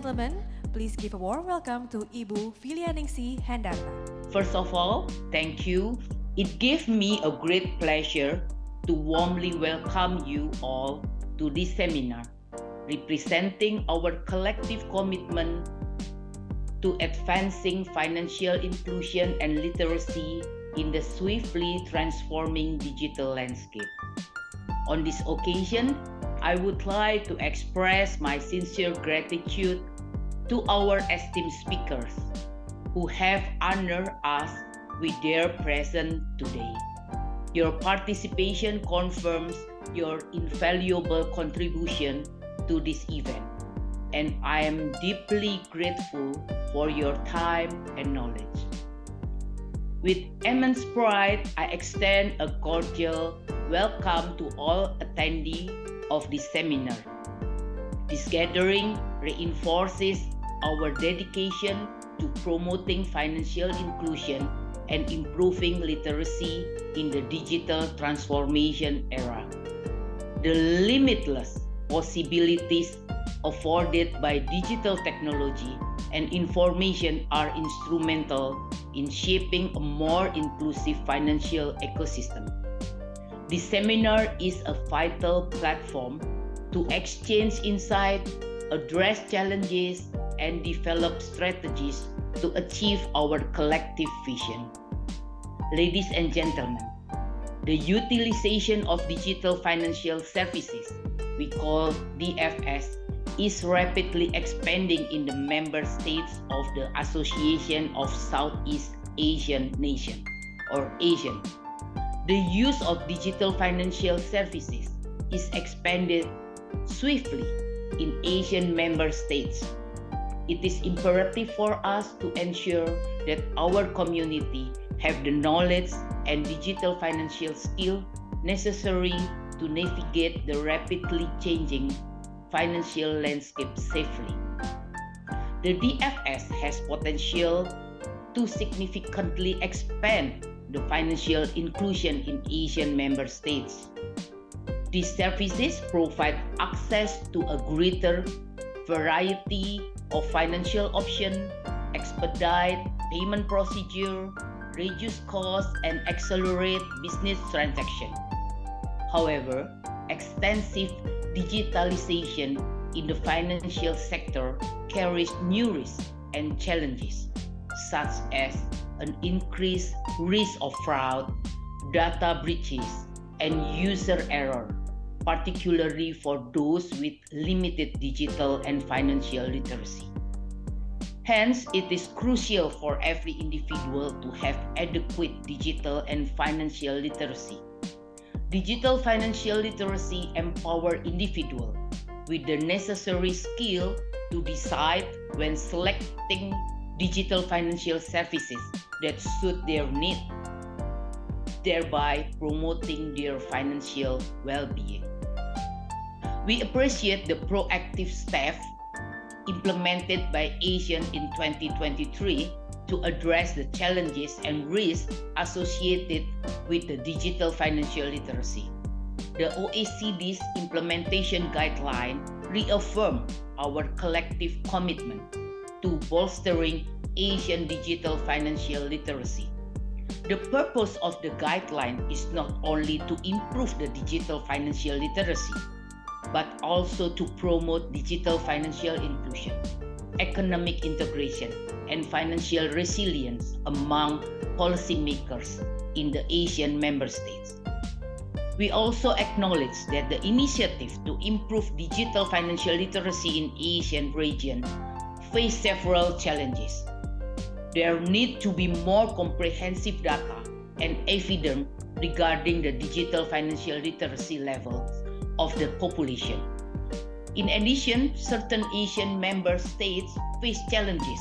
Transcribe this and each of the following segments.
gentlemen, please give a warm welcome to Ibu Filianingsih Hendarta. First of all, thank you. It gives me a great pleasure to warmly welcome you all to this seminar, representing our collective commitment to advancing financial inclusion and literacy in the swiftly transforming digital landscape. On this occasion, I would like to express my sincere gratitude to our esteemed speakers who have honored us with their presence today. Your participation confirms your invaluable contribution to this event, and I am deeply grateful for your time and knowledge. With immense pride, I extend a cordial welcome to all attendees of this seminar. This gathering reinforces our dedication to promoting financial inclusion and improving literacy in the digital transformation era. The limitless possibilities afforded by digital technology and information are instrumental in shaping a more inclusive financial ecosystem. This seminar is a vital platform to exchange insight, address challenges, and develop strategies to achieve our collective vision. Ladies and gentlemen, the utilization of digital financial services, we call DFS, is rapidly expanding in the member states of the Association of Southeast Asian Nations or ASEAN the use of digital financial services is expanded swiftly in ASEAN member states. It is imperative for us to ensure that our community have the knowledge and digital financial skill necessary to navigate the rapidly changing financial landscape safely. The DFS has potential to significantly expand the financial inclusion in ASEAN member states. These services provide access to a greater variety of financial option, expedite payment procedure, reduce costs, and accelerate business transaction. However, extensive digitalization in the financial sector carries new risks and challenges, such as an increased risk of fraud, data breaches, and user error, particularly for those with limited digital and financial literacy. Hence, it is crucial for every individual to have adequate digital and financial literacy. Digital financial literacy empower individual with the necessary skill to decide when selecting digital financial services that suit their need, thereby promoting their financial well being. We appreciate the proactive steps implemented by ASEAN in 2023 to address the challenges and risks associated with the digital financial literacy. The OECD's implementation guideline reaffirm our collective commitment to bolstering ASEAN digital financial literacy. The purpose of the guideline is not only to improve the digital financial literacy, but also to promote digital financial inclusion, economic integration, and financial resilience among policymakers in the ASEAN member states. We also acknowledge that the initiative to improve digital financial literacy in the ASEAN region face several challenges there need to be more comprehensive data and evidence regarding the digital financial literacy levels of the population. In addition, certain ASEAN member states face challenges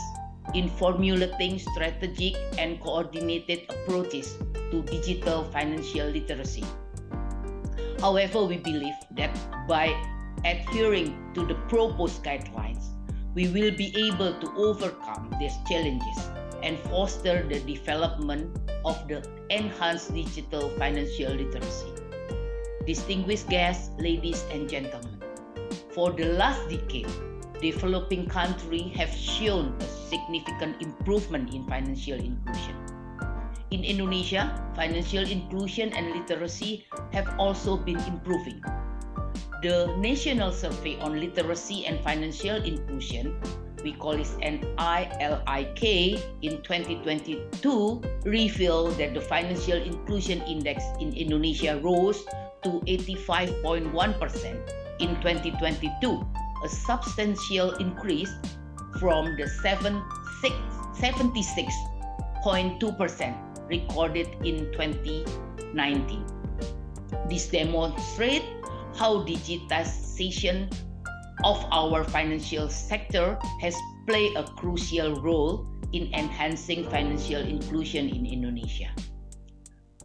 in formulating strategic and coordinated approaches to digital financial literacy. However, we believe that by adhering to the proposed guidelines, we will be able to overcome these challenges and foster the development of the enhanced digital financial literacy. Distinguished guests, ladies and gentlemen, for the last decade, developing countries have shown a significant improvement in financial inclusion. In Indonesia, financial inclusion and literacy have also been improving. The National Survey on Literacy and Financial Inclusion, we call it NILIK, in 2022 revealed that the financial inclusion index in Indonesia rose to 85.1% in 2022, a substantial increase from the 76.2% recorded in 2019. This demonstrates how digitization of our financial sector has played a crucial role in enhancing financial inclusion in Indonesia.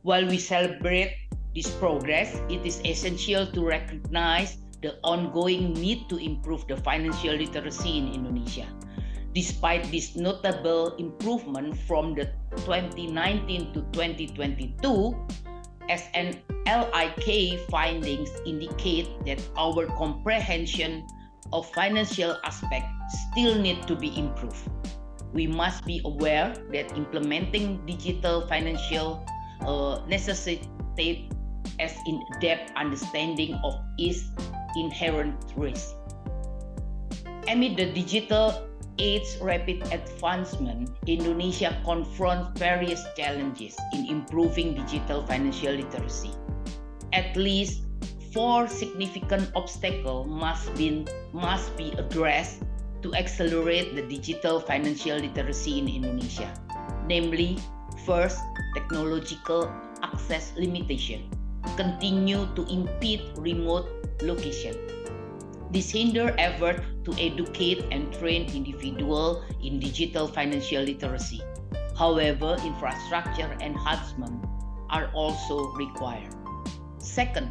While we celebrate this progress, it is essential to recognize the ongoing need to improve the financial literacy in Indonesia. Despite this notable improvement from the 2019 to 2022, SNLIK findings indicate that our comprehension of financial aspects still need to be improved. We must be aware that implementing digital financial uh, necessitates as in-depth understanding of its inherent risk. Amid the digital age's rapid advancement, Indonesia confronts various challenges in improving digital financial literacy. At least four significant obstacles must be, must be addressed to accelerate the digital financial literacy in Indonesia. Namely, first, technological access limitation continue to impede remote location this hinder effort to educate and train individuals in digital financial literacy. However, infrastructure enhancement are also required. Second,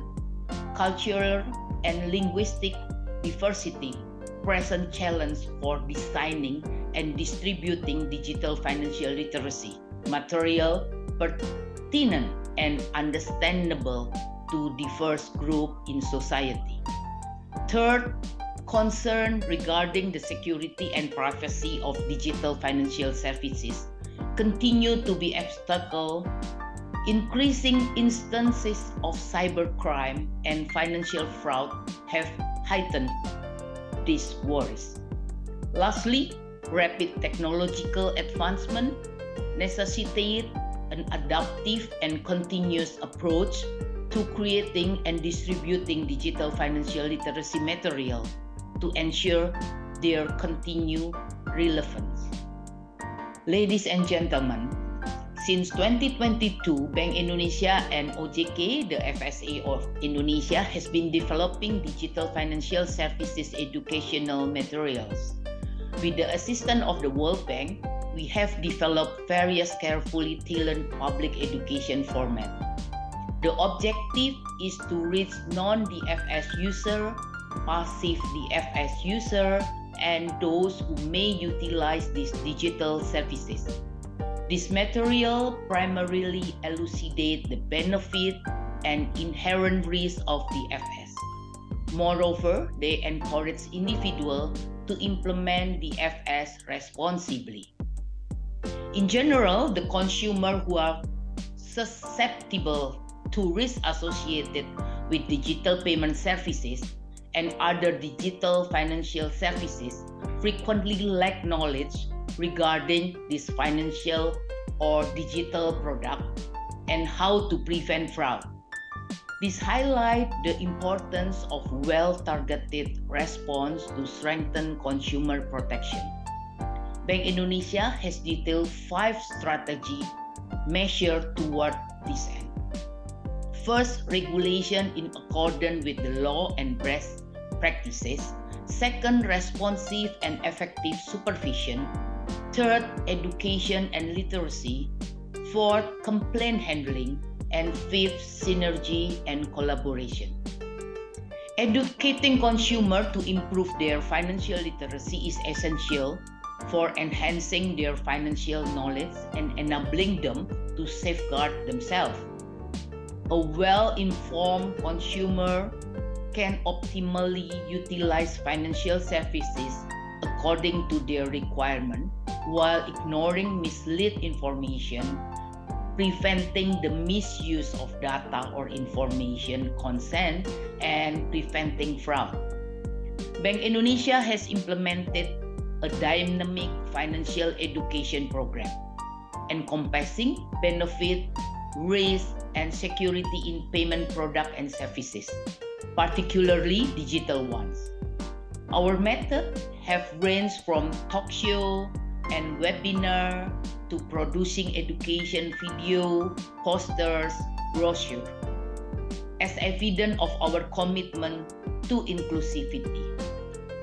cultural and linguistic diversity present challenge for designing and distributing digital financial literacy material pertinent and understandable to diverse group in society. Third, concern regarding the security and privacy of digital financial services continue to be obstacle. Increasing instances of cybercrime and financial fraud have heightened these worries. Lastly, rapid technological advancement necessitate an adaptive and continuous approach to creating and distributing digital financial literacy material to ensure their continued relevance. Ladies and gentlemen, since 2022, Bank Indonesia and OJK, the FSA of Indonesia, has been developing digital financial services educational materials. With the assistance of the World Bank, we have developed various carefully tailored public education formats the objective is to reach non-DFS user, passive DFS user, and those who may utilize these digital services. This material primarily elucidate the benefit and inherent risk of DFS. Moreover, they encourage individuals to implement DFS responsibly. In general, the consumer who are susceptible to risks associated with digital payment services and other digital financial services frequently lack knowledge regarding this financial or digital product and how to prevent fraud. This highlights the importance of well-targeted response to strengthen consumer protection. Bank Indonesia has detailed five strategy measures toward this end. First, regulation in accordance with the law and best practices. Second, responsive and effective supervision. Third, education and literacy. Fourth, complaint handling. And fifth, synergy and collaboration. Educating consumers to improve their financial literacy is essential for enhancing their financial knowledge and enabling them to safeguard themselves a well-informed consumer can optimally utilize financial services according to their requirement while ignoring mislead information, preventing the misuse of data or information consent, and preventing fraud. Bank Indonesia has implemented a dynamic financial education program encompassing benefit, risk, and security in payment products and services, particularly digital ones. Our method have ranged from talk show and webinar to producing education video, posters, brochure. As evidence of our commitment to inclusivity,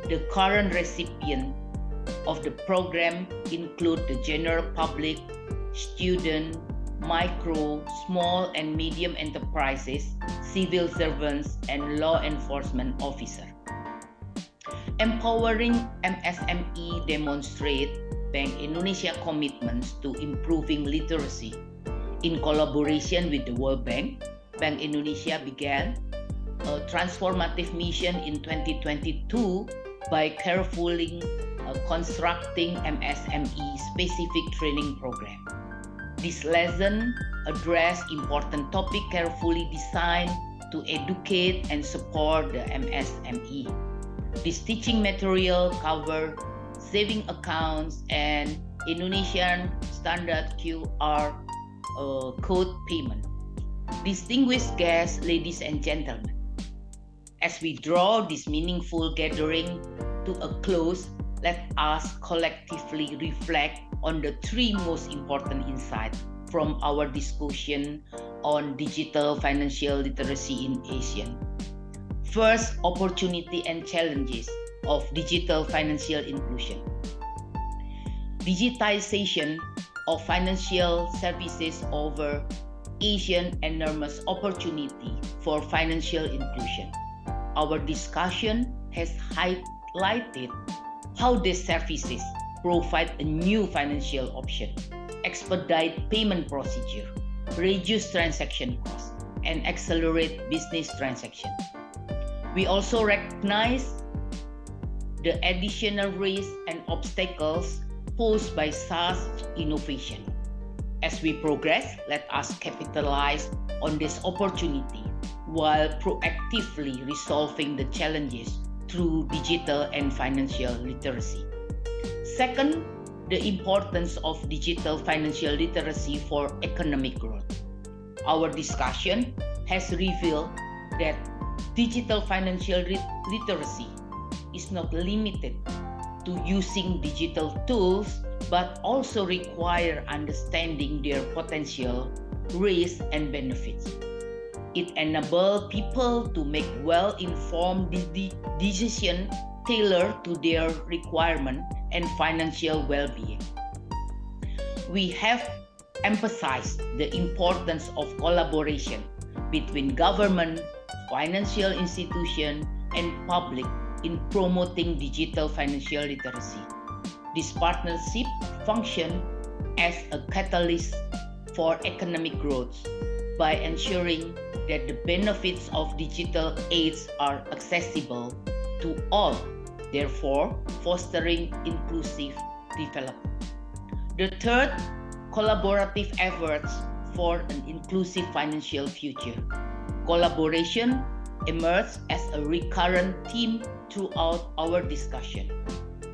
the current recipient of the program include the general public, student, micro, small and medium enterprises, civil servants, and law enforcement officers. Empowering MSME demonstrate Bank Indonesia commitments to improving literacy. In collaboration with the World Bank, Bank Indonesia began a transformative mission in 2022 by carefully constructing MSME specific training program. This lesson address important topic carefully designed to educate and support the MSME. This teaching material cover saving accounts and Indonesian standard QR uh, code payment. Distinguished guests, ladies and gentlemen, as we draw this meaningful gathering to a close, let us collectively reflect on the three most important insights from our discussion on digital financial literacy in Asia. First, opportunity and challenges of digital financial inclusion. Digitization of financial services over ASEAN enormous opportunity for financial inclusion. Our discussion has highlighted how these services provide a new financial option, expedite payment procedure, reduce transaction costs, and accelerate business transaction. We also recognize the additional risks and obstacles posed by such innovation. As we progress, let us capitalize on this opportunity while proactively resolving the challenges through digital and financial literacy. Second, the importance of digital financial literacy for economic growth. Our discussion has revealed that digital financial literacy is not limited to using digital tools but also require understanding their potential risks and benefits. It enables people to make well-informed decisions tailored to their requirement and financial well-being. We have emphasized the importance of collaboration between government, financial institution, and public in promoting digital financial literacy. This partnership function as a catalyst for economic growth by ensuring that the benefits of digital aids are accessible to all, therefore fostering inclusive development. The third, collaborative efforts for an inclusive financial future. Collaboration emerged as a recurrent theme throughout our discussion.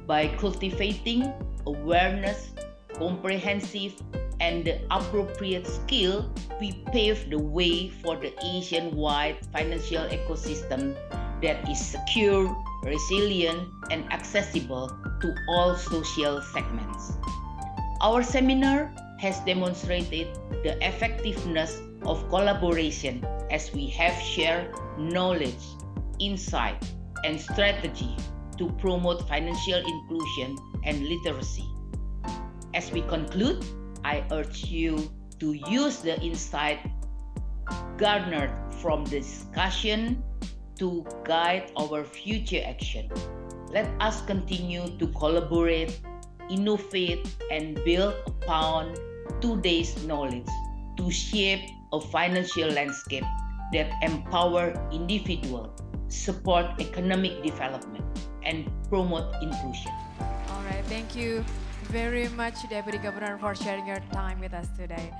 By cultivating awareness, comprehensive, and the appropriate skill, we pave the way for the ASEAN-wide financial ecosystem that is secure, resilient, and accessible to all social segments. Our seminar has demonstrated the effectiveness of collaboration as we have shared knowledge, insight, and strategy to promote financial inclusion and literacy. As we conclude, I urge you to use the insight garnered from the discussion to guide our future action. Let us continue to collaborate, innovate, and build upon today's knowledge to shape a financial landscape that empower individuals, support economic development, and promote inclusion. All right, thank you very much, Deputy Governor, for sharing your time with us today.